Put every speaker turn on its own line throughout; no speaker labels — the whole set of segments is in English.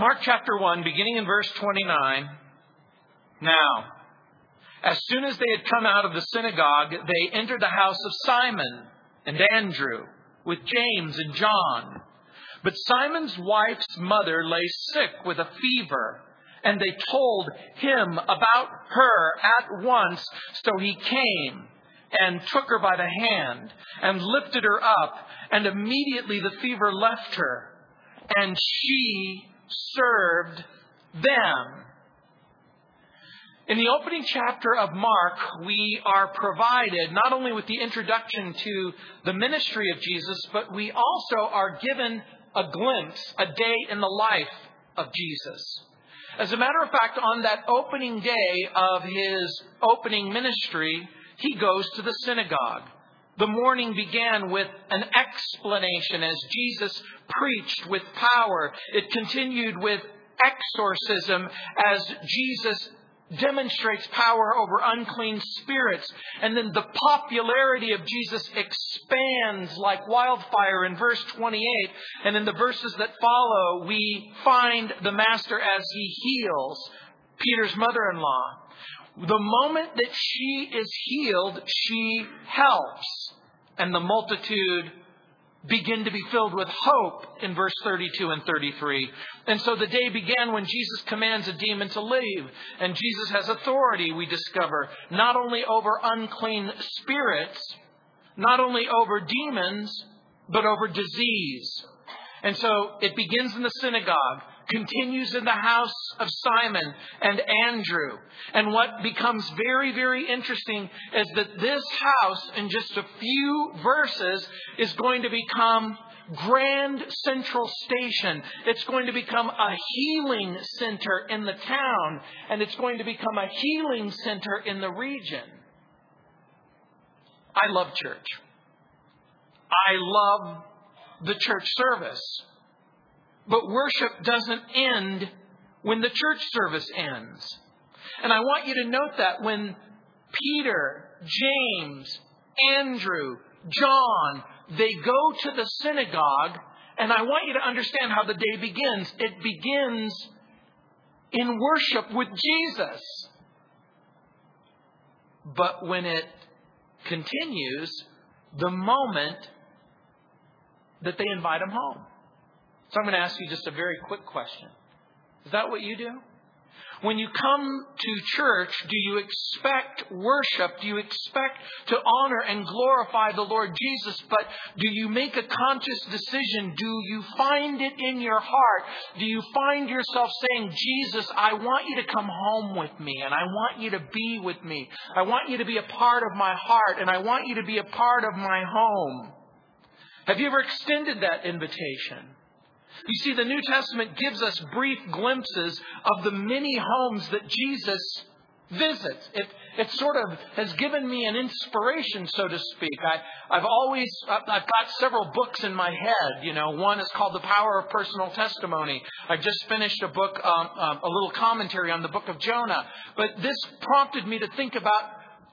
Mark chapter 1, beginning in verse 29. Now, as soon as they had come out of the synagogue, they entered the house of Simon and Andrew with James and John. But Simon's wife's mother lay sick with a fever, and they told him about her at once. So he came and took her by the hand and lifted her up, and immediately the fever left her, and she served them. In the opening chapter of Mark, we are provided not only with the introduction to the ministry of Jesus, but we also are given a glimpse, a day in the life of Jesus. As a matter of fact, on that opening day of his opening ministry, he goes to the synagogue. The morning began with an explanation as Jesus preached with power. It continued with exorcism as Jesus demonstrates power over unclean spirits. And then the popularity of Jesus expands like wildfire in verse 28. And in the verses that follow, we find the Master as he heals Peter's mother in law. The moment that she is healed, she helps. And the multitude begin to be filled with hope in verse 32 and 33. And so the day began when Jesus commands a demon to leave. And Jesus has authority, we discover, not only over unclean spirits, not only over demons, but over disease. And so it begins in the synagogue continues in the house of Simon and Andrew. And what becomes very, very interesting is that this house, in just a few verses, is going to become Grand Central Station. It's going to become a healing center in the town, and it's going to become a healing center in the region. I love church. I love the church service. But worship doesn't end when the church service ends. And I want you to note that when Peter, James, Andrew, John, they go to the synagogue, and I want you to understand how the day begins. It begins in worship with Jesus. But when it continues, the moment that they invite him home. So I'm going to ask you just a very quick question. Is that what you do? When you come to church, do you expect worship? Do you expect to honor and glorify the Lord Jesus? But do you make a conscious decision? Do you find it in your heart? Do you find yourself saying, Jesus, I want you to come home with me and I want you to be with me. I want you to be a part of my heart and I want you to be a part of my home. Have you ever extended that invitation? You see, the New Testament gives us brief glimpses of the many homes that Jesus visits. It, it sort of has given me an inspiration, so to speak. I, I've always, I've got several books in my head. You know, one is called The Power of Personal Testimony. I just finished a book, um, um, a little commentary on the book of Jonah. But this prompted me to think about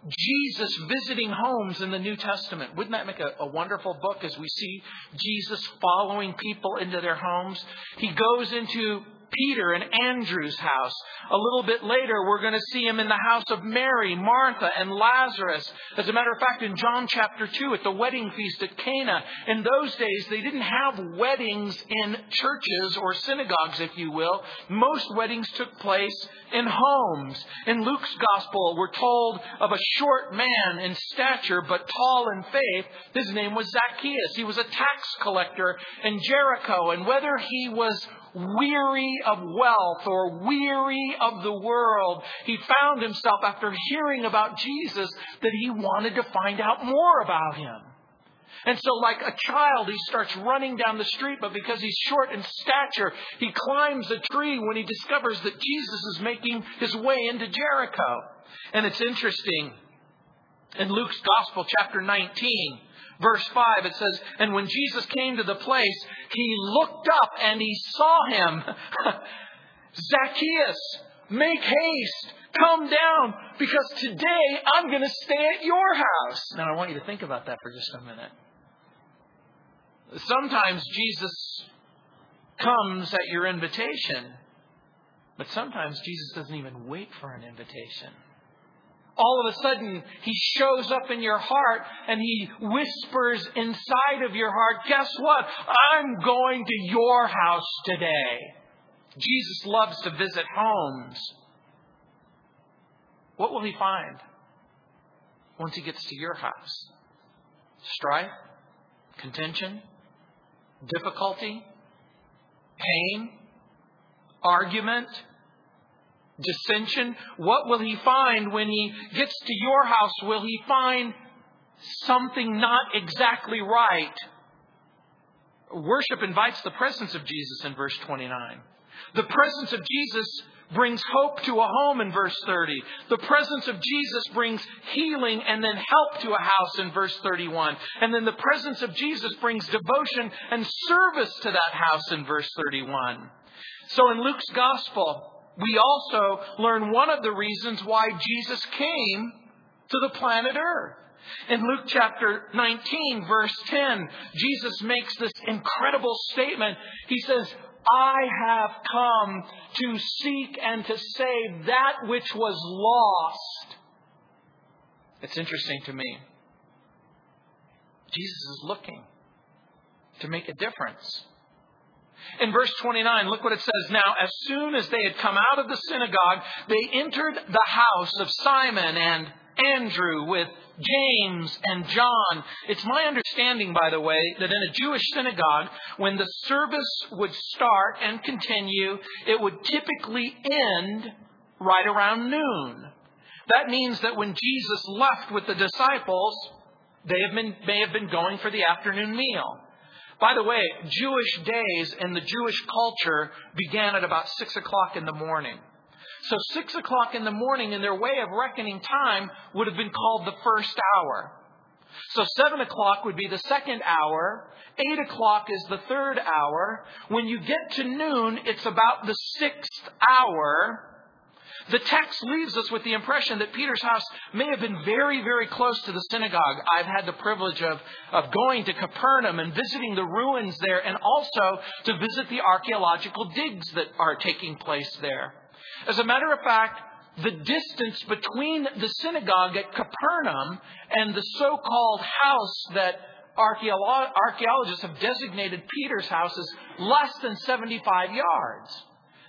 Jesus visiting homes in the New Testament. Wouldn't that make a, a, wonderful book as we see Jesus following people into their homes? He goes into Peter and Andrew's house. A little bit later, we're going to see him in the house of Mary, Martha, and Lazarus. As a matter of fact, in John chapter 2, at the wedding feast at Cana, in those days, they didn't have weddings in churches or synagogues, if you will. Most weddings took place in homes. In Luke's gospel, we're told of a short man in stature, but tall in faith. His name was Zacchaeus. He was a tax collector in Jericho, and whether he was weary of wealth or weary of the world. He found himself, after hearing about Jesus, that he wanted to find out more about him. And so, like a child, he starts running down the street, but because he's short in stature, he climbs a tree when he discovers that Jesus is making his way into Jericho. And it's interesting. In Luke's Gospel, chapter 19, verse 5, it says, And when Jesus came to the place, he looked up and he saw him. Zacchaeus, make haste, come down, because today I'm going to stay at your house. Now, I want you to think about that for just a minute. Sometimes Jesus comes at your invitation. But sometimes Jesus doesn't even wait for an invitation. All of a sudden, he shows up in your heart and he whispers inside of your heart, guess what? I'm going to your house today. Jesus loves to visit homes. What will he find once he gets to your house? Strife? Contention? Difficulty? Pain? Argument? Dissension? What will he find when he gets to your house? Will he find something not exactly right? Worship invites the presence of Jesus in verse 29. The presence of Jesus brings hope to a home in verse 30. The presence of Jesus brings healing and then help to a house in verse 31. And then the presence of Jesus brings devotion and service to that house in verse 31. So in Luke's gospel, we also learn one of the reasons why Jesus came to the planet Earth. In Luke chapter 19, verse 10, Jesus makes this incredible statement. He says, I have come to seek and to save that which was lost. It's interesting to me. Jesus is looking to make a difference. In verse 29, look what it says. Now, as soon as they had come out of the synagogue, they entered the house of Simon and Andrew with James and John. It's my understanding, by the way, that in a Jewish synagogue, when the service would start and continue, it would typically end right around noon. That means that when Jesus left with the disciples, they have been, may have been going for the afternoon meal. By the way, Jewish days and the Jewish culture began at about 6 o'clock in the morning. So 6 o'clock in the morning in their way of reckoning time would have been called the first hour. So 7 o'clock would be the second hour. 8 o'clock is the third hour. When you get to noon, it's about the sixth hour. The text leaves us with the impression that Peter's house may have been very, very close to the synagogue. I've had the privilege of, of going to Capernaum and visiting the ruins there and also to visit the archaeological digs that are taking place there. As a matter of fact, the distance between the synagogue at Capernaum and the so called house that archaeologists have designated Peter's house is less than 75 yards.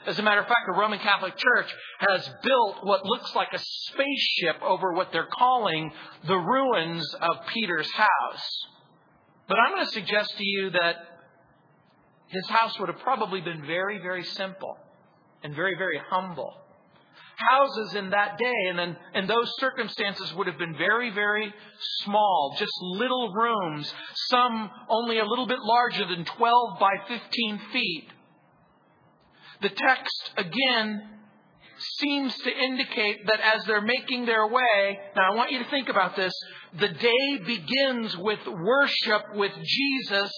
As a matter of fact, the Roman Catholic Church has built what looks like a spaceship over what they're calling the ruins of Peter's house. But I'm going to suggest to you that his house would have probably been very, very simple and very, very humble. Houses in that day and in, those circumstances would have been very, very small, just little rooms, some only a little bit larger than 12 by 15 feet. The text, again, seems to indicate that as they're making their way, now I want you to think about this. The day begins with worship with Jesus,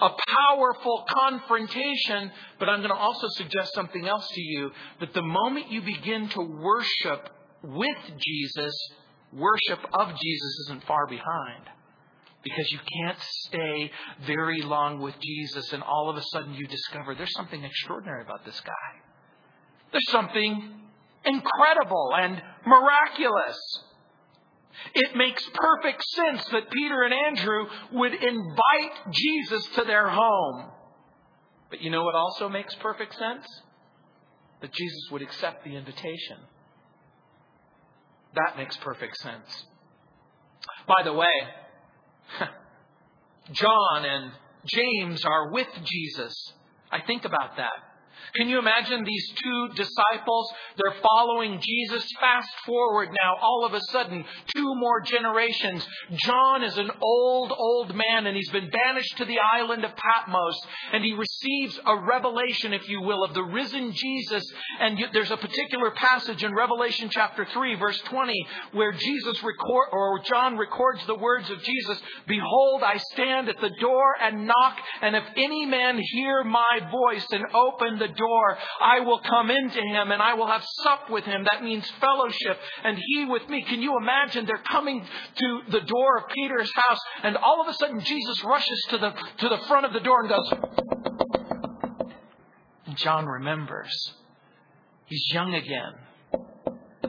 a powerful confrontation, but I'm going to also suggest something else to you that the moment you begin to worship with Jesus, worship of Jesus isn't far behind because you can't stay very long with Jesus and all of a sudden you discover there's something extraordinary about this guy. There's something incredible and miraculous. It makes perfect sense that Peter and Andrew would invite Jesus to their home. But you know what also makes perfect sense? That Jesus would accept the invitation. That makes perfect sense. By the way, John and James are with Jesus. I think about that. Can you imagine these two disciples? They're following Jesus. Fast forward now, all of a sudden, two more generations. John is an old, old man, and he's been banished to the island of Patmos, and he receives a revelation, if you will, of the risen Jesus. And there's a particular passage in Revelation chapter 3, verse 20, where Jesus record, or John records the words of Jesus, Behold, I stand at the door and knock, and if any man hear my voice and open the door, I will come into him and I will have sup with him. That means fellowship and he with me. Can you imagine they're coming to the door of Peter's house and all of a sudden Jesus rushes to the, to the front of the door and goes, And John remembers. He's young again.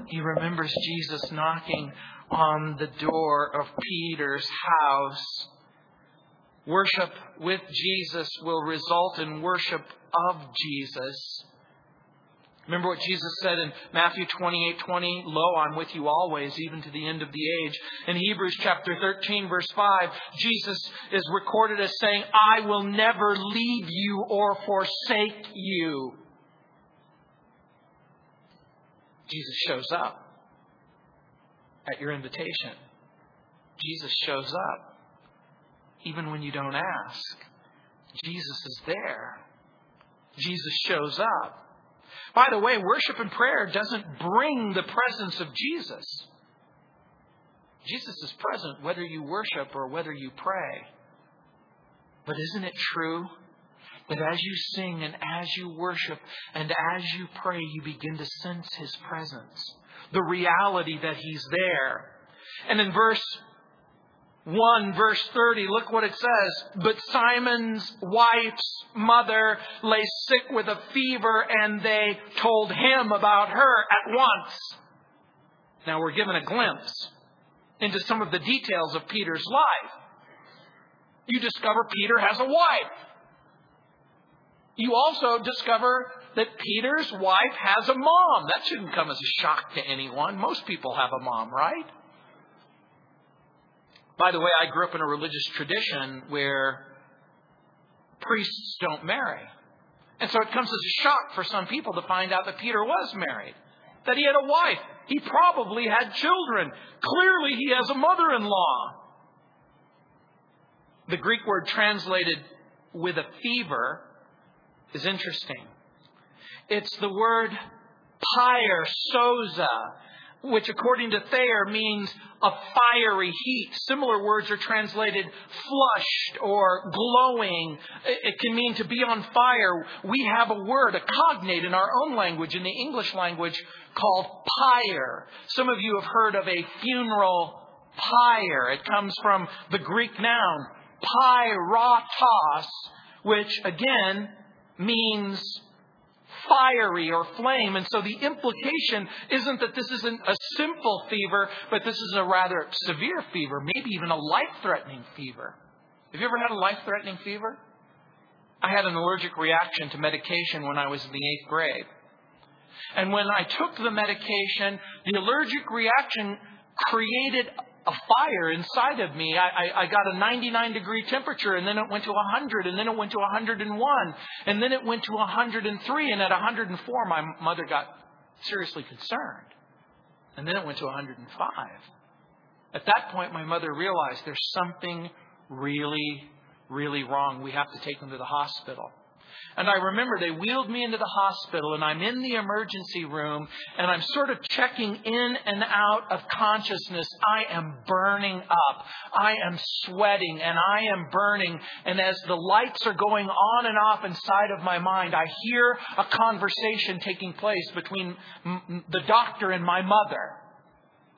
He remembers Jesus knocking on the door of Peter's house. Worship with Jesus will result in worship of Jesus. Remember what Jesus said in Matthew 28 20? Lo, I'm with you always, even to the end of the age. In Hebrews chapter 13, verse 5, Jesus is recorded as saying, I will never leave you or forsake you. Jesus shows up at your invitation. Jesus shows up even when you don't ask. Jesus is there. Jesus shows up. By the way, worship and prayer doesn't bring the presence of Jesus. Jesus is present whether you worship or whether you pray. But isn't it true that as you sing and as you worship and as you pray, you begin to sense His presence? The reality that He's there. And in verse 1, verse 30, look what it says. But Simon's wife's mother lay sick with a fever, and they told him about her at once. Now we're given a glimpse into some of the details of Peter's life. You discover Peter has a wife. You also discover that Peter's wife has a mom. That shouldn't come as a shock to anyone. Most people have a mom, right? By the way, I grew up in a religious tradition where priests don't marry. And so it comes as a shock for some people to find out that Peter was married, that he had a wife. He probably had children. Clearly, he has a mother in law. The Greek word translated with a fever is interesting. It's the word pyre, soza, which according to Thayer means a fiery heat. Similar words are translated flushed or glowing. It can mean to be on fire. We have a word, a cognate in our own language, in the English language, called pyre. Some of you have heard of a funeral pyre. It comes from the Greek noun pyretos, which again means fiery or flame. And so the implication isn't that this isn't a simple fever, but this is a rather severe fever, maybe even a life threatening fever. Have you ever had a life threatening fever? I had an allergic reaction to medication when I was in the eighth grade. And when I took the medication, the allergic reaction created a fire inside of me. I, I, I, got a 99 degree temperature, and then it went to 100, and then it went to 101, and then it went to 103, and at 104, my mother got seriously concerned. And then it went to 105. At that point, my mother realized there's something really, really wrong. We have to take him to the hospital. And I remember they wheeled me into the hospital, and I'm in the emergency room, and I'm sort of checking in and out of consciousness. I am burning up. I am sweating, and I am burning. And as the lights are going on and off inside of my mind, I hear a conversation taking place between the doctor and my mother.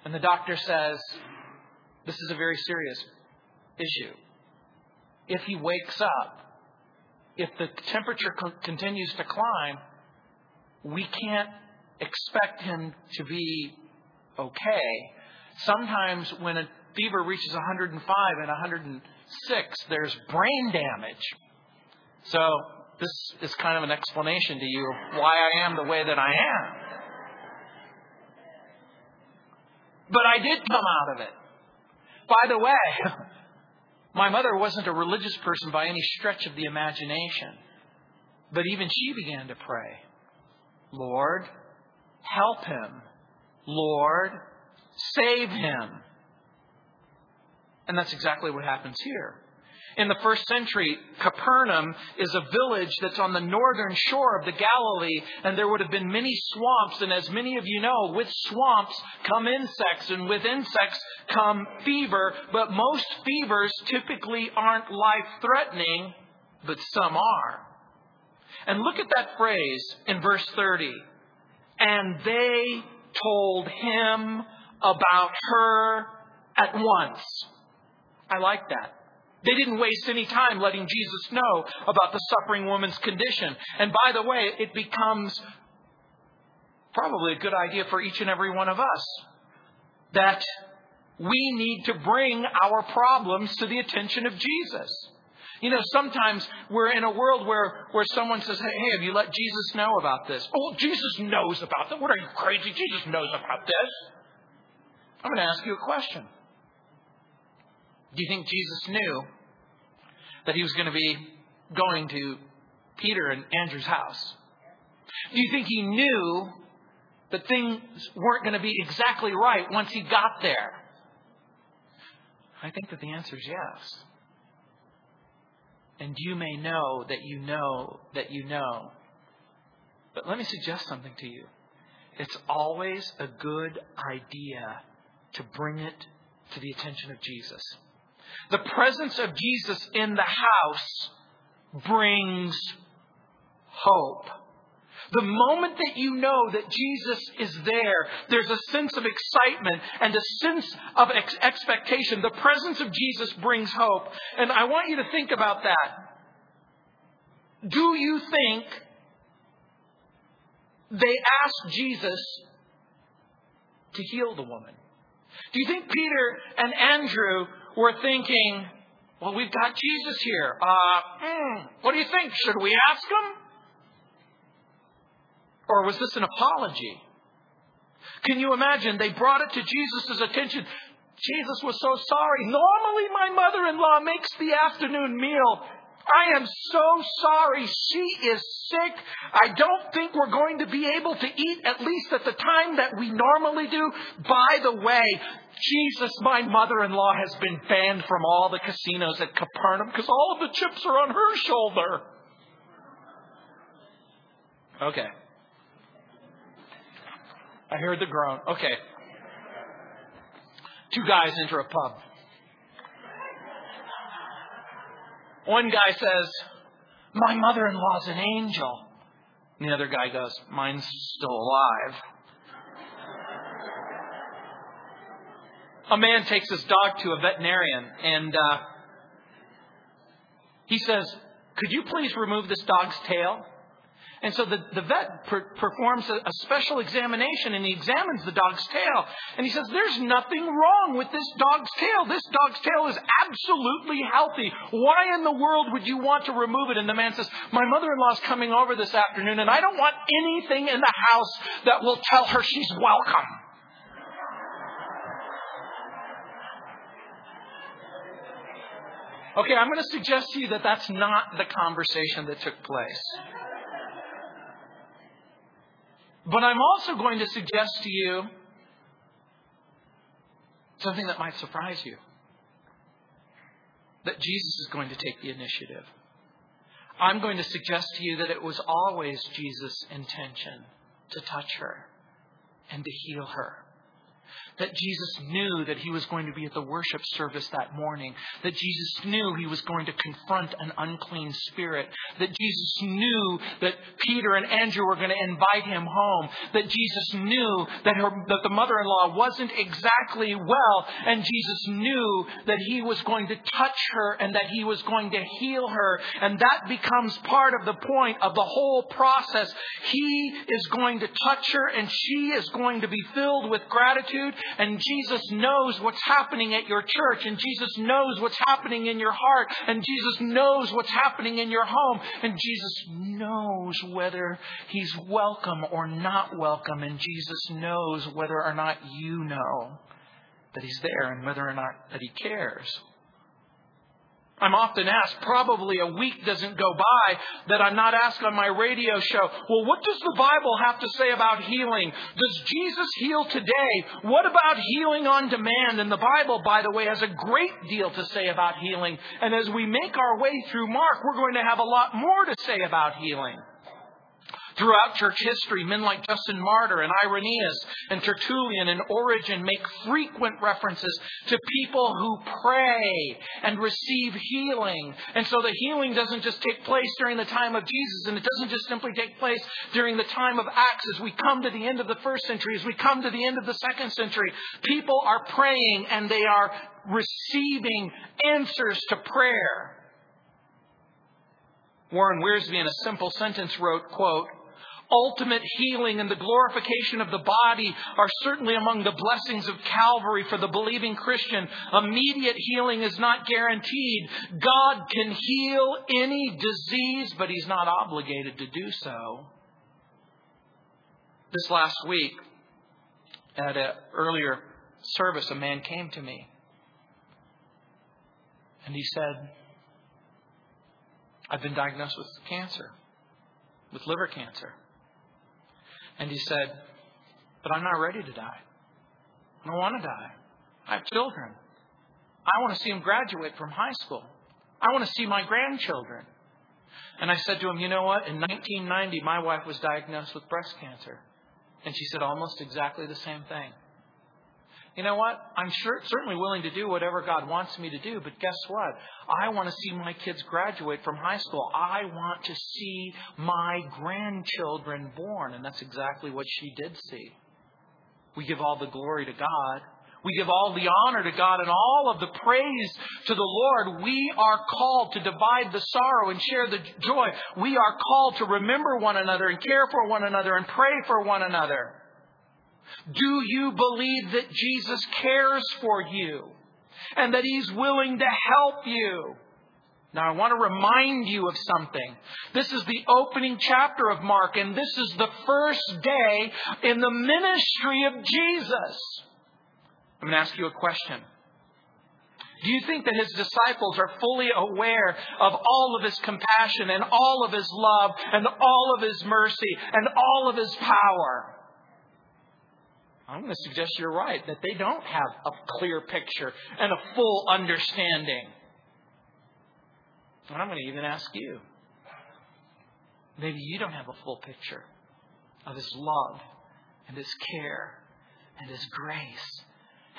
And the doctor says, This is a very serious issue. If he wakes up, if the temperature co- continues to climb, we can't expect him to be okay. Sometimes when a fever reaches 105 and 106, there's brain damage. So this is kind of an explanation to you of why I am the way that I am. But I did come out of it. By the way, My mother wasn't a religious person by any stretch of the imagination, but even she began to pray Lord, help him. Lord, save him. And that's exactly what happens here. In the first century, Capernaum is a village that's on the northern shore of the Galilee, and there would have been many swamps. And as many of you know, with swamps come insects, and with insects come fever. But most fevers typically aren't life threatening, but some are. And look at that phrase in verse 30. And they told him about her at once. I like that. They didn't waste any time letting Jesus know about the suffering woman's condition. And by the way, it becomes probably a good idea for each and every one of us that we need to bring our problems to the attention of Jesus. You know, sometimes we're in a world where, where someone says, hey, have you let Jesus know about this? Oh, Jesus knows about that. What are you crazy? Jesus knows about this. I'm going to ask you a question. Do you think Jesus knew that he was going to be going to Peter and Andrew's house? Do you think he knew that things weren't going to be exactly right once he got there? I think that the answer is yes. And you may know that you know that you know. But let me suggest something to you. It's always a good idea to bring it to the attention of Jesus. The presence of Jesus in the house brings hope. The moment that you know that Jesus is there, there's a sense of excitement and a sense of ex- expectation. The presence of Jesus brings hope. And I want you to think about that. Do you think they asked Jesus to heal the woman? Do you think Peter and Andrew were thinking, well, we've got Jesus here. Uh, mm, what do you think? Should we ask him? Or was this an apology? Can you imagine? They brought it to Jesus' attention. Jesus was so sorry. Normally, my mother in law makes the afternoon meal. I am so sorry. She is sick. I don't think we're going to be able to eat at least at the time that we normally do. By the way, Jesus, my mother in law, has been banned from all the casinos at Capernaum because all of the chips are on her shoulder. Okay. I heard the groan. Okay. Two guys enter a pub. One guy says, My mother in law's an angel. And the other guy goes, Mine's still alive. a man takes his dog to a veterinarian and uh, he says, Could you please remove this dog's tail? And so the, the vet per, performs a, a special examination and he examines the dog's tail. And he says, There's nothing wrong with this dog's tail. This dog's tail is absolutely healthy. Why in the world would you want to remove it? And the man says, My mother in law's coming over this afternoon and I don't want anything in the house that will tell her she's welcome. Okay, I'm going to suggest to you that that's not the conversation that took place. But I'm also going to suggest to you something that might surprise you that Jesus is going to take the initiative. I'm going to suggest to you that it was always Jesus' intention to touch her and to heal her that Jesus knew that he was going to be at the worship service that morning, that Jesus knew he was going to confront an unclean spirit, that Jesus knew that Peter and Andrew were going to invite him home, that Jesus knew that, her, that the mother-in-law wasn't exactly well, and Jesus knew that he was going to touch her and that he was going to heal her, and that becomes part of the point of the whole process. He is going to touch her and she is going to be filled with gratitude and Jesus knows what's happening at your church. And Jesus knows what's happening in your heart. And Jesus knows what's happening in your home. And Jesus knows whether He's welcome or not welcome. And Jesus knows whether or not you know that He's there and whether or not that He cares. I'm often asked, probably a week doesn't go by that I'm not asked on my radio show, well, what does the Bible have to say about healing? Does Jesus heal today? What about healing on demand? And the Bible, by the way, has a great deal to say about healing. And as we make our way through Mark, we're going to have a lot more to say about healing. Throughout church history, men like Justin Martyr and Irenaeus and Tertullian and Origen make frequent references to people who pray and receive healing. And so the healing doesn't just take place during the time of Jesus, and it doesn't just simply take place during the time of Acts as we come to the end of the first century, as we come to the end of the second century. People are praying and they are receiving answers to prayer. Warren Wiersbe, in a simple sentence, wrote, quote, ultimate healing and the glorification of the body are certainly among the blessings of Calvary for the believing Christian. Immediate healing is not guaranteed. God can heal any disease, but He's not obligated to do so. This last week, at an earlier service, a man came to me and he said, I've been diagnosed with cancer, with liver cancer. And he said, But I'm not ready to die. I don't want to die. I have children. I want to see them graduate from high school. I want to see my grandchildren. And I said to him, You know what? In 1990, my wife was diagnosed with breast cancer. And she said almost exactly the same thing you know what? I'm sure, certainly willing to do whatever God wants me to do, but guess what? I want to see my kids graduate from high school. I want to see my grandchildren born. And that's exactly what she did see. We give all the glory to God. We give all the honor to God and all of the praise to the Lord. We are called to divide the sorrow and share the joy. We are called to remember one another and care for one another and pray for one another. Do you believe that Jesus cares for you and that He's willing to help you? Now, I want to remind you of something. This is the opening chapter of Mark, and this is the first day in the ministry of Jesus. I'm going to ask you a question. Do you think that his disciples are fully aware of all of his compassion and all of his love and all of his mercy and all of his power? I'm going to suggest you're right, that they don't have a clear picture and a full understanding. And I'm going to even ask you. Maybe you don't have a full picture of His love and His care and His grace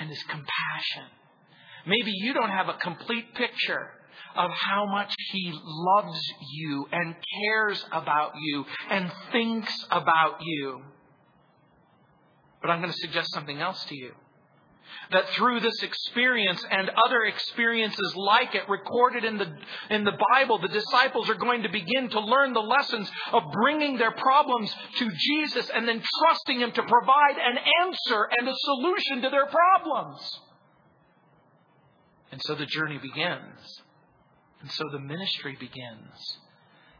and His compassion. Maybe you don't have a complete picture of how much He loves you and cares about you and thinks about you. But I'm going to suggest something else to you. That through this experience and other experiences like it recorded in the, in the Bible, the disciples are going to begin to learn the lessons of bringing their problems to Jesus and then trusting Him to provide an answer and a solution to their problems. And so the journey begins. And so the ministry begins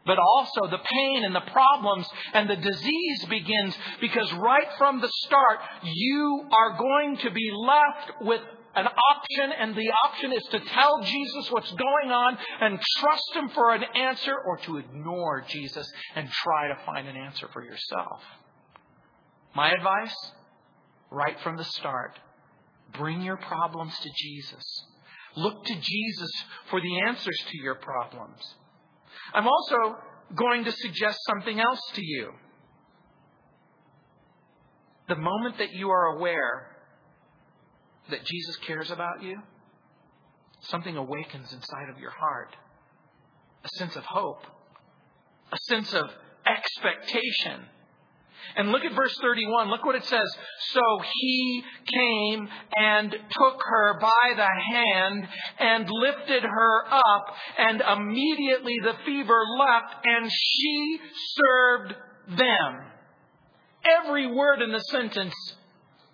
but also the pain and the problems and the disease begins because right from the start, you are going to be left with an option, and the option is to tell Jesus what's going on and trust Him for an answer, or to ignore Jesus and try to find an answer for yourself. My advice, right from the start, bring your problems to Jesus. Look to Jesus for the answers to your problems. I'm also going to suggest something else to you. The moment that you are aware that Jesus cares about you, something awakens inside of your heart. A sense of hope, a sense of expectation and look at verse 31. Look what it says. So he came and took her by the hand and lifted her up, and immediately the fever left, and she served them. Every word in the sentence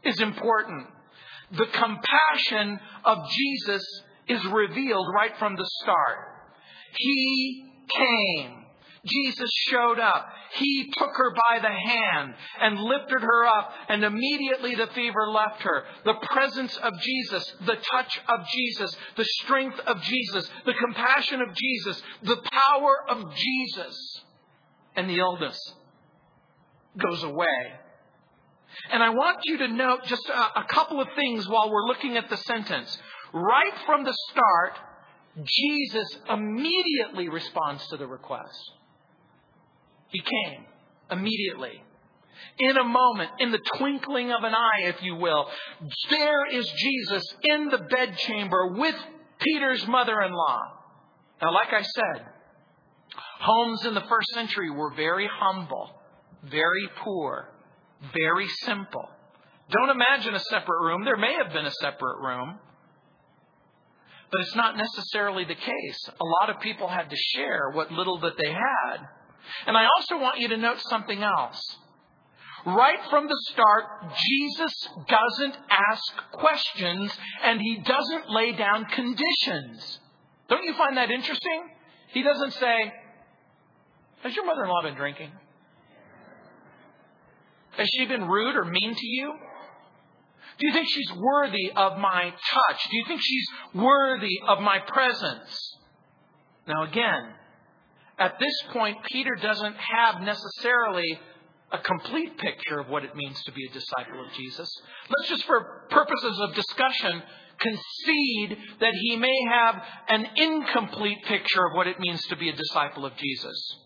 is important. The compassion of Jesus is revealed right from the start. He came. Jesus showed up. He took her by the hand and lifted her up, and immediately the fever left her. The presence of Jesus, the touch of Jesus, the strength of Jesus, the compassion of Jesus, the power of Jesus, and the illness goes away. And I want you to note just a, a couple of things while we're looking at the sentence. Right from the start, Jesus immediately responds to the request. He came immediately. In a moment, in the twinkling of an eye, if you will, there is Jesus in the bedchamber with Peter's mother in law. Now, like I said, homes in the first century were very humble, very poor, very simple. Don't imagine a separate room. There may have been a separate room. But it's not necessarily the case. A lot of people had to share what little that they had. And I also want you to note something else. Right from the start, Jesus doesn't ask questions and he doesn't lay down conditions. Don't you find that interesting? He doesn't say, Has your mother in law been drinking? Has she been rude or mean to you? Do you think she's worthy of my touch? Do you think she's worthy of my presence? Now, again, at this point, Peter doesn't have necessarily a complete picture of what it means to be a disciple of Jesus. Let's just, for purposes of discussion, concede that he may have an incomplete picture of what it means to be a disciple of Jesus.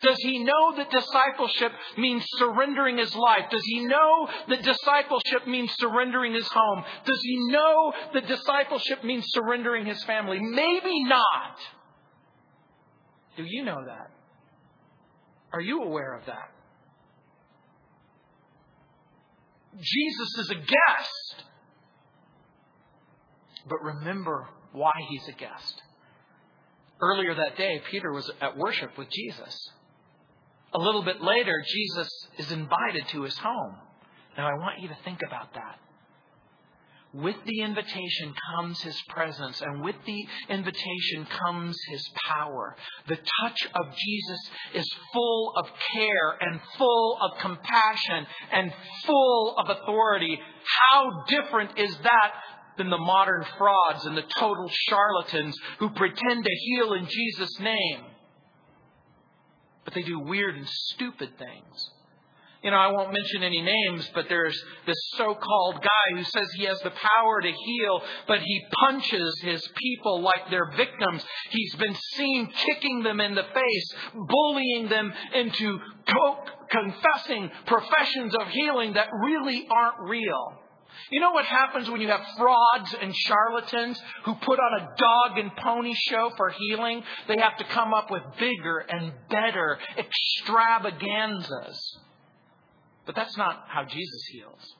Does he know that discipleship means surrendering his life? Does he know that discipleship means surrendering his home? Does he know that discipleship means surrendering his family? Maybe not. Do you know that? Are you aware of that? Jesus is a guest. But remember why he's a guest. Earlier that day, Peter was at worship with Jesus. A little bit later, Jesus is invited to his home. Now, I want you to think about that. With the invitation comes his presence, and with the invitation comes his power. The touch of Jesus is full of care and full of compassion and full of authority. How different is that than the modern frauds and the total charlatans who pretend to heal in Jesus' name? But they do weird and stupid things. You know, I won't mention any names, but there's this so called guy who says he has the power to heal, but he punches his people like they're victims. He's been seen kicking them in the face, bullying them into confessing professions of healing that really aren't real. You know what happens when you have frauds and charlatans who put on a dog and pony show for healing? They have to come up with bigger and better extravaganzas. But that's not how Jesus heals.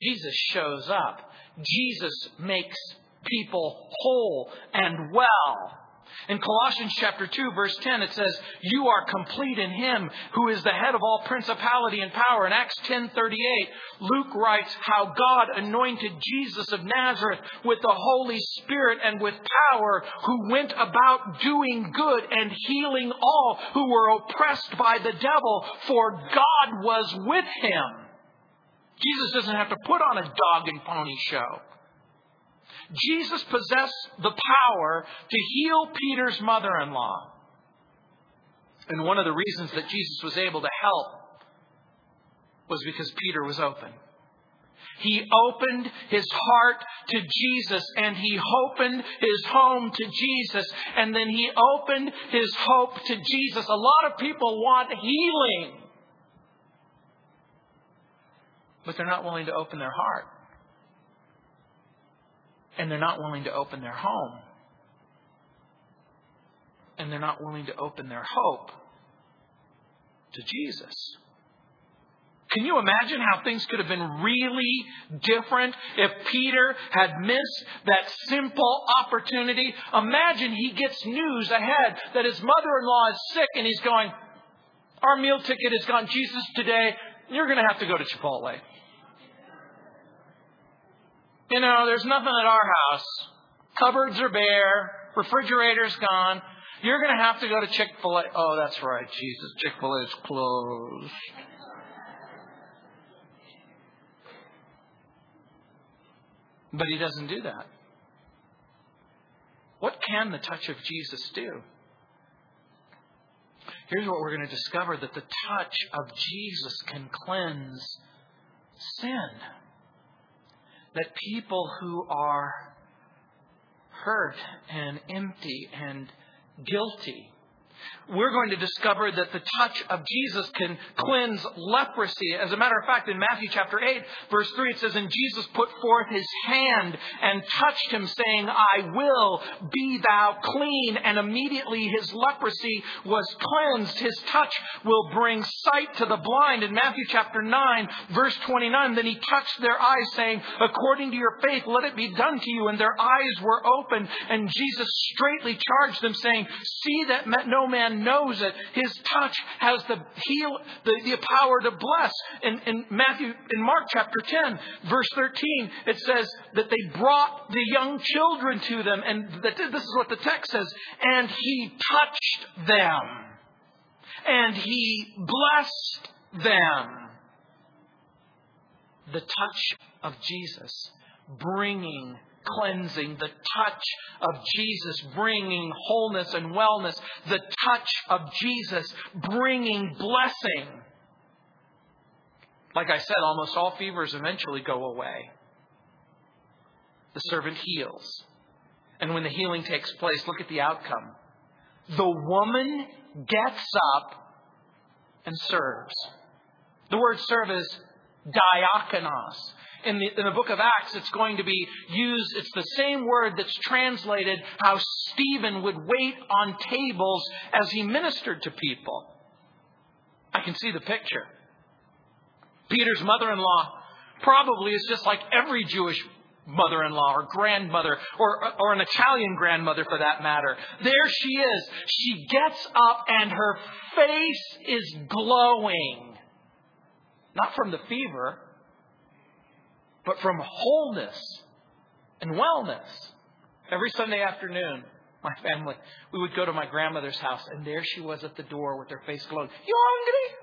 Jesus shows up. Jesus makes people whole and well. In Colossians chapter 2 verse 10 it says, "You are complete in him who is the head of all principality and power." In Acts 10:38, Luke writes how God anointed Jesus of Nazareth with the Holy Spirit and with power, who went about doing good and healing all who were oppressed by the devil, for God was with him. Jesus doesn't have to put on a dog and pony show. Jesus possessed the power to heal Peter's mother in law. And one of the reasons that Jesus was able to help was because Peter was open. He opened his heart to Jesus and he opened his home to Jesus and then he opened his hope to Jesus. A lot of people want healing, but they're not willing to open their heart and they're not willing to open their home. And they're not willing to open their hope to Jesus. Can you imagine how things could have been really different if Peter had missed that simple opportunity? Imagine he gets news ahead that his mother in law is sick and he's going, Our meal ticket is gone. Jesus, today, you're going to have to go to Chipotle. You know, there's nothing at our house. Cupboards are bare. Refrigerator's gone. You're going to have to go to Chick fil A. Oh, that's right, Jesus. Chick fil A is closed. But he doesn't do that. What can the touch of Jesus do? Here's what we're going to discover that the touch of Jesus can cleanse sin that people who are hurt and empty and guilty we're going to discover that the touch of Jesus can cleanse leprosy. As a matter of fact, in Matthew chapter 8, verse 3, it says, And Jesus put forth his hand and touched him, saying, I will be thou clean. And immediately his leprosy was cleansed. His touch will bring sight to the blind. In Matthew chapter 9, verse 29, then he touched their eyes, saying, According to your faith, let it be done to you. And their eyes were opened. And Jesus straightly charged them, saying, See that no man knows it. His touch has the heal, the, the power to bless. In, in Matthew, in Mark chapter 10, verse 13, it says that they brought the young children to them, and that, this is what the text says, and he touched them, and he blessed them. The touch of Jesus bringing cleansing, the touch of Jesus bringing wholeness and wellness, the touch of Jesus bringing blessing. Like I said, almost all fevers eventually go away. The servant heals. And when the healing takes place, look at the outcome. The woman gets up and serves. The word serve is diakonos in the, in the book of Acts, it's going to be used, it's the same word that's translated how Stephen would wait on tables as he ministered to people. I can see the picture. Peter's mother in law probably is just like every Jewish mother in law or grandmother or, or an Italian grandmother for that matter. There she is. She gets up and her face is glowing. Not from the fever, but from wholeness and wellness. Every Sunday afternoon, my family, we would go to my grandmother's house, and there she was at the door with her face glowing. You hungry?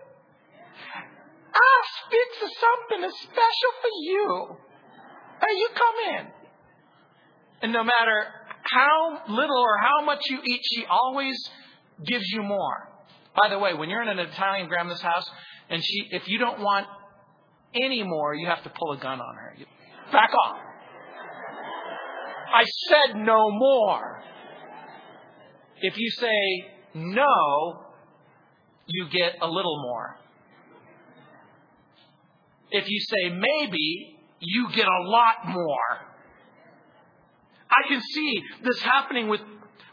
I'll fix something special for you. Hey, you come in. And no matter how little or how much you eat, she always gives you more. By the way, when you're in an Italian grandma's house, and she, if you don't want anymore, you have to pull a gun on her. Back off. I said no more. If you say no, you get a little more. If you say maybe, you get a lot more. I can see this happening with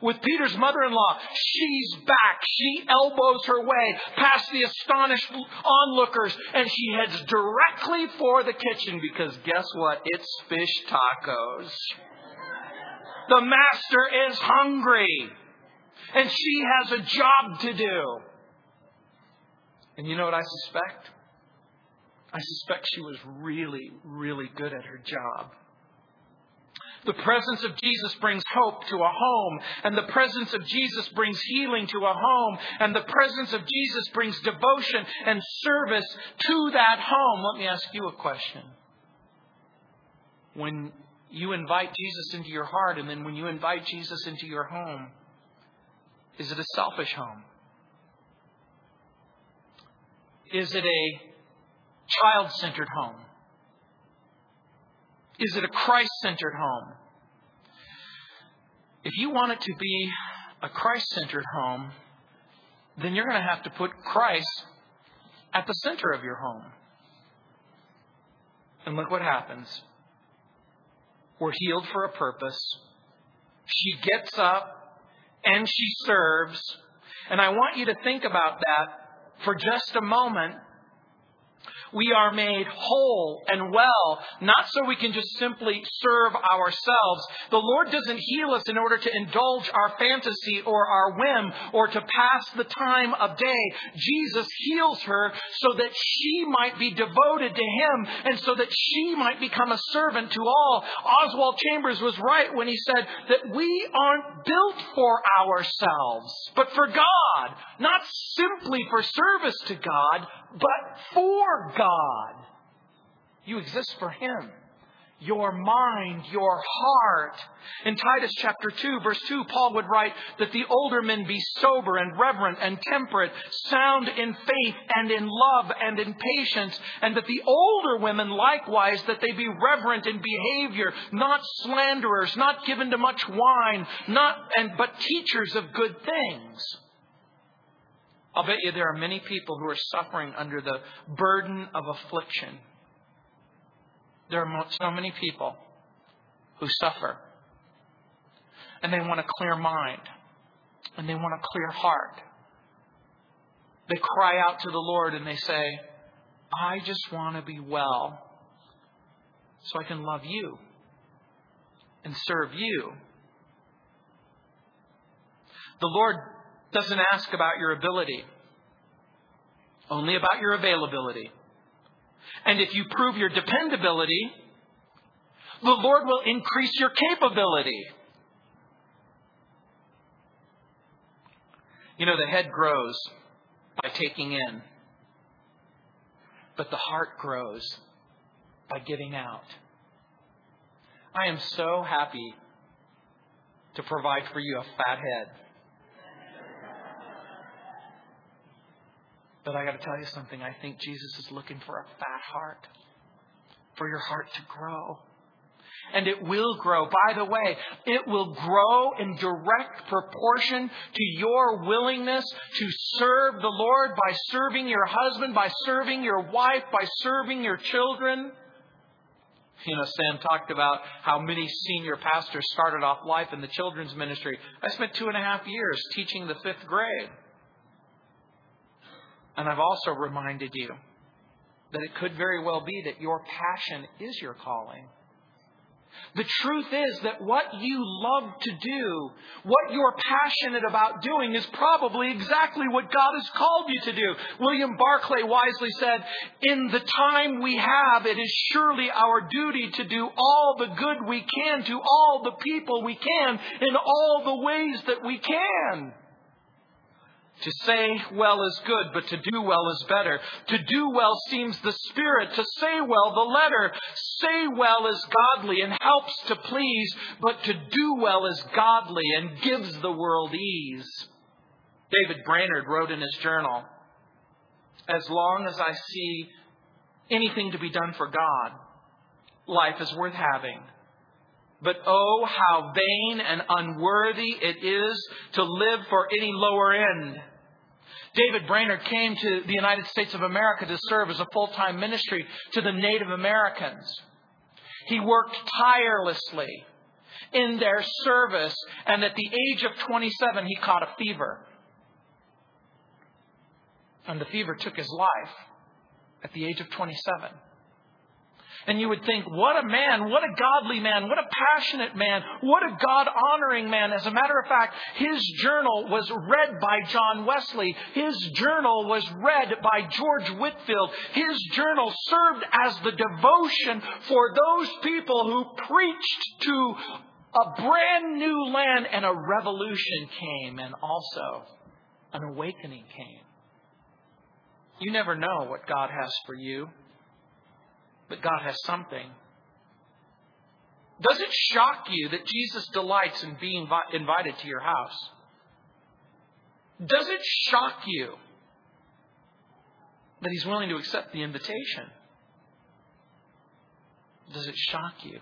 with Peter's mother in law. She's back. She elbows her way past the astonished onlookers and she heads directly for the kitchen because guess what? It's fish tacos. The master is hungry and she has a job to do. And you know what I suspect? I suspect she was really, really good at her job. The presence of Jesus brings hope to a home, and the presence of Jesus brings healing to a home, and the presence of Jesus brings devotion and service to that home. Let me ask you a question. When you invite Jesus into your heart, and then when you invite Jesus into your home, is it a selfish home? Is it a child centered home? Is it a Christ centered home? If you want it to be a Christ centered home, then you're going to have to put Christ at the center of your home. And look what happens. We're healed for a purpose. She gets up and she serves. And I want you to think about that for just a moment we are made whole and well, not so we can just simply serve ourselves. The Lord doesn't heal us in order to indulge our fantasy or our whim or to pass the time of day. Jesus heals her so that she might be devoted to Him and so that she might become a servant to all. Oswald Chambers was right when he said that we aren't built for ourselves, but for God, not simply for service to God, but for God. You exist for Him. Your mind, your heart. In Titus chapter 2, verse 2, Paul would write that the older men be sober and reverent and temperate, sound in faith and in love and in patience, and that the older women likewise, that they be reverent in behavior, not slanderers, not given to much wine, not, and, but teachers of good things I'll bet you there are many people who are suffering under the burden of affliction. There are so many people who suffer. And they want a clear mind. And they want a clear heart. They cry out to the Lord and they say, I just want to be well so I can love you and serve you. The Lord doesn't ask about your ability, only about your availability. And if you prove your dependability, the Lord will increase your capability. You know, the head grows by taking in, but the heart grows by giving out. I am so happy to provide for you a fat head. But I got to tell you something. I think Jesus is looking for a fat heart, for your heart to grow. And it will grow. By the way, it will grow in direct proportion to your willingness to serve the Lord by serving your husband, by serving your wife, by serving your children. You know, Sam talked about how many senior pastors started off life in the children's ministry. I spent two and a half years teaching the fifth grade. And I've also reminded you that it could very well be that your passion is your calling. The truth is that what you love to do, what you're passionate about doing, is probably exactly what God has called you to do. William Barclay wisely said, In the time we have, it is surely our duty to do all the good we can to all the people we can in all the ways that we can. To say well is good, but to do well is better. To do well seems the spirit. To say well, the letter. Say well is godly and helps to please, but to do well is godly and gives the world ease. David Brainerd wrote in his journal, As long as I see anything to be done for God, life is worth having. But oh, how vain and unworthy it is to live for any lower end. David Brainerd came to the United States of America to serve as a full time ministry to the Native Americans. He worked tirelessly in their service, and at the age of 27, he caught a fever. And the fever took his life at the age of 27. And you would think, what a man, what a godly man, what a passionate man, what a God honoring man. As a matter of fact, his journal was read by John Wesley. His journal was read by George Whitefield. His journal served as the devotion for those people who preached to a brand new land and a revolution came and also an awakening came. You never know what God has for you but God has something. Does it shock you that Jesus delights in being invited to your house? Does it shock you that He's willing to accept the invitation? Does it shock you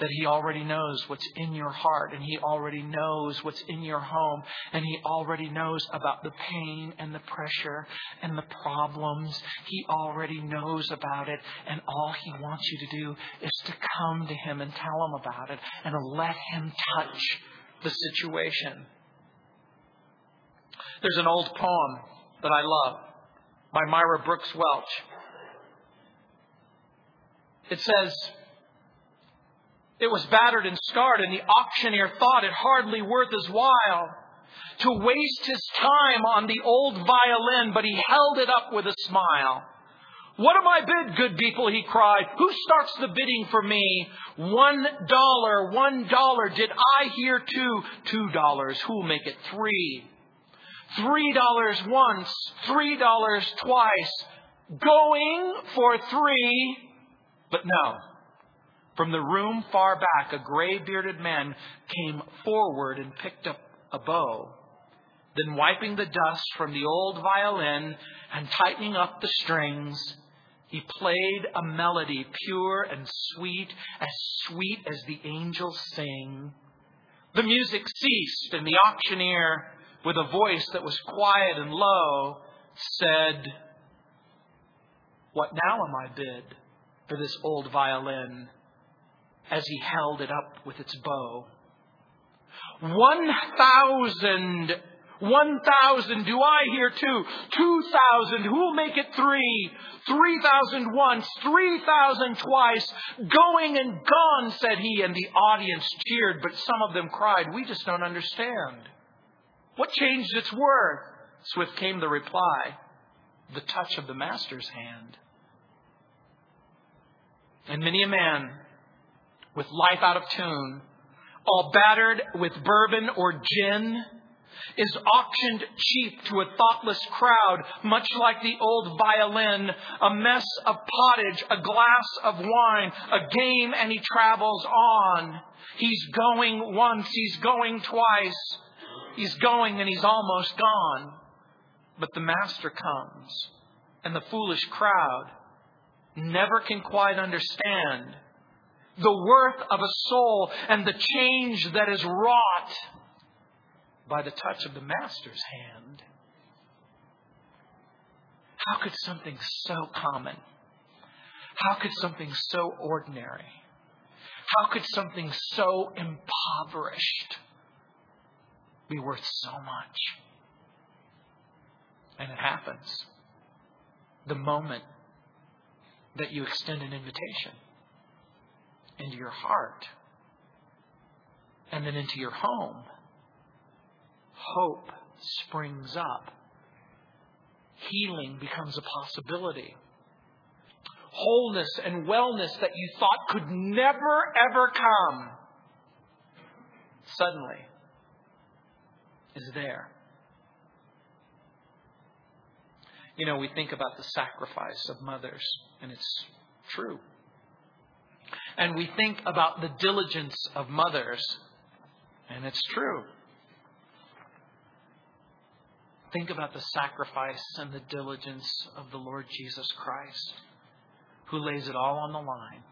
that He already knows what's in your heart and He already knows what's in your home and He already knows about the pain and the pressure and the problems. He already knows about it and all He wants you to do is to come to Him and tell Him about it and let Him touch the situation. There's an old poem that I love by Myra Brooks Welch. It says, it was battered and scarred, and the auctioneer thought it hardly worth his while to waste his time on the old violin, but he held it up with a smile. What am I bid, good people? he cried. Who starts the bidding for me? One dollar, one dollar. Did I hear two? Two dollars. Who'll make it three? Three dollars once, three dollars twice. Going for three, but no. From the room far back, a gray bearded man came forward and picked up a bow. Then, wiping the dust from the old violin and tightening up the strings, he played a melody pure and sweet, as sweet as the angels sing. The music ceased, and the auctioneer with a voice that was quiet and low, said, What now am I bid for this old violin? As he held it up with its bow. One thousand one thousand, do I hear two? Two thousand, who'll make it three? Three thousand once, three thousand twice. Going and gone, said he, and the audience cheered, but some of them cried, We just don't understand. What changed its worth? Swift came the reply the touch of the Master's hand. And many a man with life out of tune, all battered with bourbon or gin, is auctioned cheap to a thoughtless crowd, much like the old violin, a mess of pottage, a glass of wine, a game, and he travels on. He's going once, he's going twice, he's going and he's almost gone. But the master comes, and the foolish crowd never can quite understand the worth of a soul and the change that is wrought by the touch of the Master's hand. How could something so common, how could something so ordinary, how could something so impoverished be worth so much? And it happens the moment that you extend an invitation into your heart and then into your home hope springs up. Healing becomes a possibility. Wholeness and wellness that you thought could never, ever come suddenly is there. You know, we think about the sacrifice of mothers, and it's true. And we think about the diligence of mothers, and it's true. Think about the sacrifice and the diligence of the Lord Jesus Christ, who lays it all on the line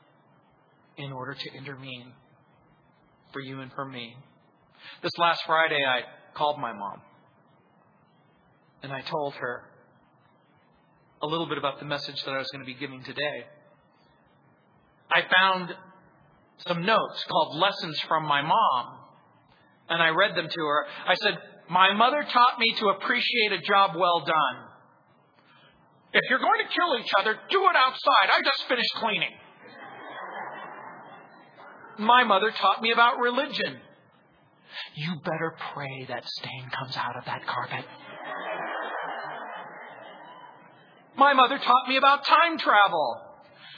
in order to intervene for you and for me. This last Friday, I called my mom and I told her a little bit about the message that I was going to be giving today. I found some notes called Lessons from My Mom, and I read them to her. I said, my mother taught me to appreciate a job well done. If you're going to kill each other, do it outside. I just finished cleaning. My mother taught me about religion. You better pray that stain comes out of that carpet. My mother taught me about time travel.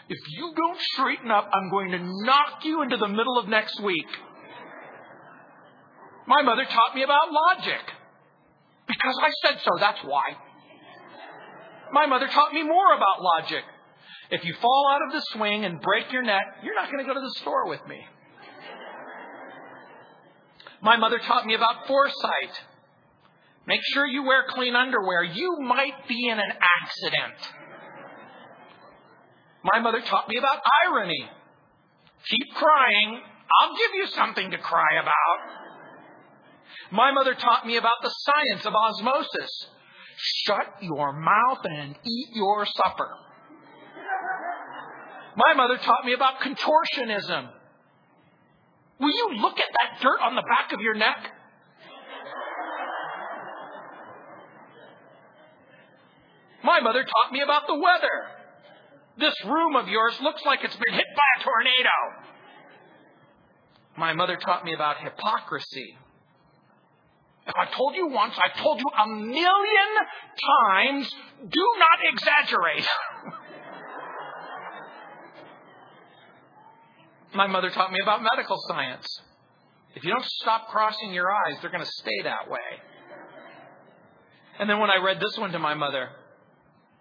If you don't straighten up, I'm going to knock you into the middle of next week. My mother taught me about logic. Because I said so, that's why. My mother taught me more about logic. If you fall out of the swing and break your neck, you're not going to go to the store with me. My mother taught me about foresight. Make sure you wear clean underwear. You might be in an accident. My mother taught me about irony. Keep crying. I'll give you something to cry about. My mother taught me about the science of osmosis. Shut your mouth and eat your supper. My mother taught me about contortionism. Will you look at that dirt on the back of your neck? My mother taught me about the weather. This room of yours looks like it's been hit by a tornado. My mother taught me about hypocrisy. If I told you once, I've told you a million times, do not exaggerate. My mother taught me about medical science. If you don't stop crossing your eyes, they're going to stay that way. And then when I read this one to my mother,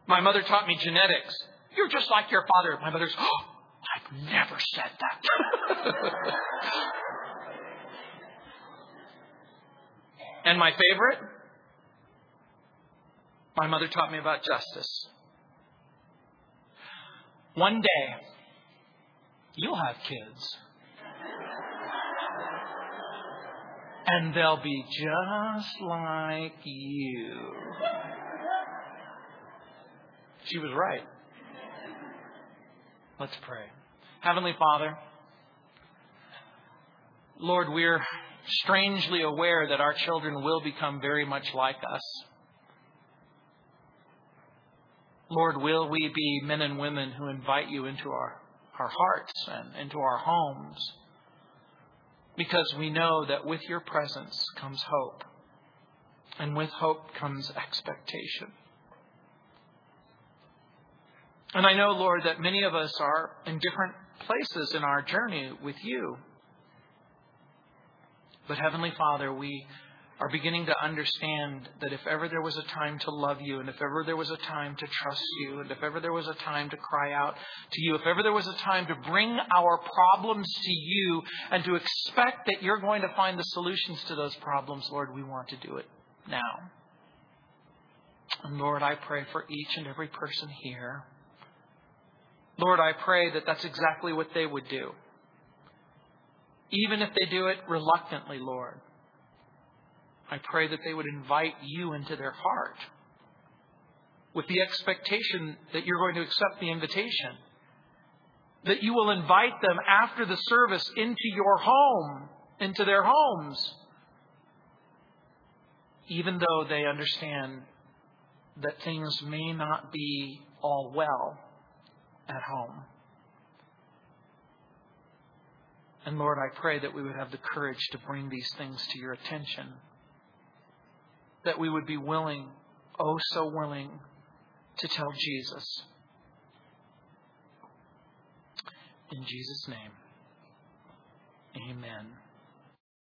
my mother taught me genetics. You're just like your father. My mother's, oh, I've never said that. And my favorite? My mother taught me about justice. One day, you'll have kids. and they'll be just like you. She was right. Let's pray. Heavenly Father, Lord, we're strangely aware that our children will become very much like us. Lord, will we be men and women who invite you into our, our hearts and into our homes? Because we know that with your presence comes hope, and with hope comes expectation. And I know, Lord, that many of us are in different places in our journey with you. But Heavenly Father, we are beginning to understand that if ever there was a time to love you, and if ever there was a time to trust you, and if ever there was a time to cry out to you, if ever there was a time to bring our problems to you and to expect that you're going to find the solutions to those problems, Lord, we want to do it now. And Lord, I pray for each and every person here. Lord, I pray that that's exactly what they would do. Even if they do it reluctantly, Lord. I pray that they would invite you into their heart with the expectation that you're going to accept the invitation. That you will invite them after the service into your home, into their homes, even though they understand that things may not be all well at home. And Lord, I pray that we would have the courage to bring these things to your attention that we would be willing, oh so willing, to tell Jesus. In Jesus' name, amen.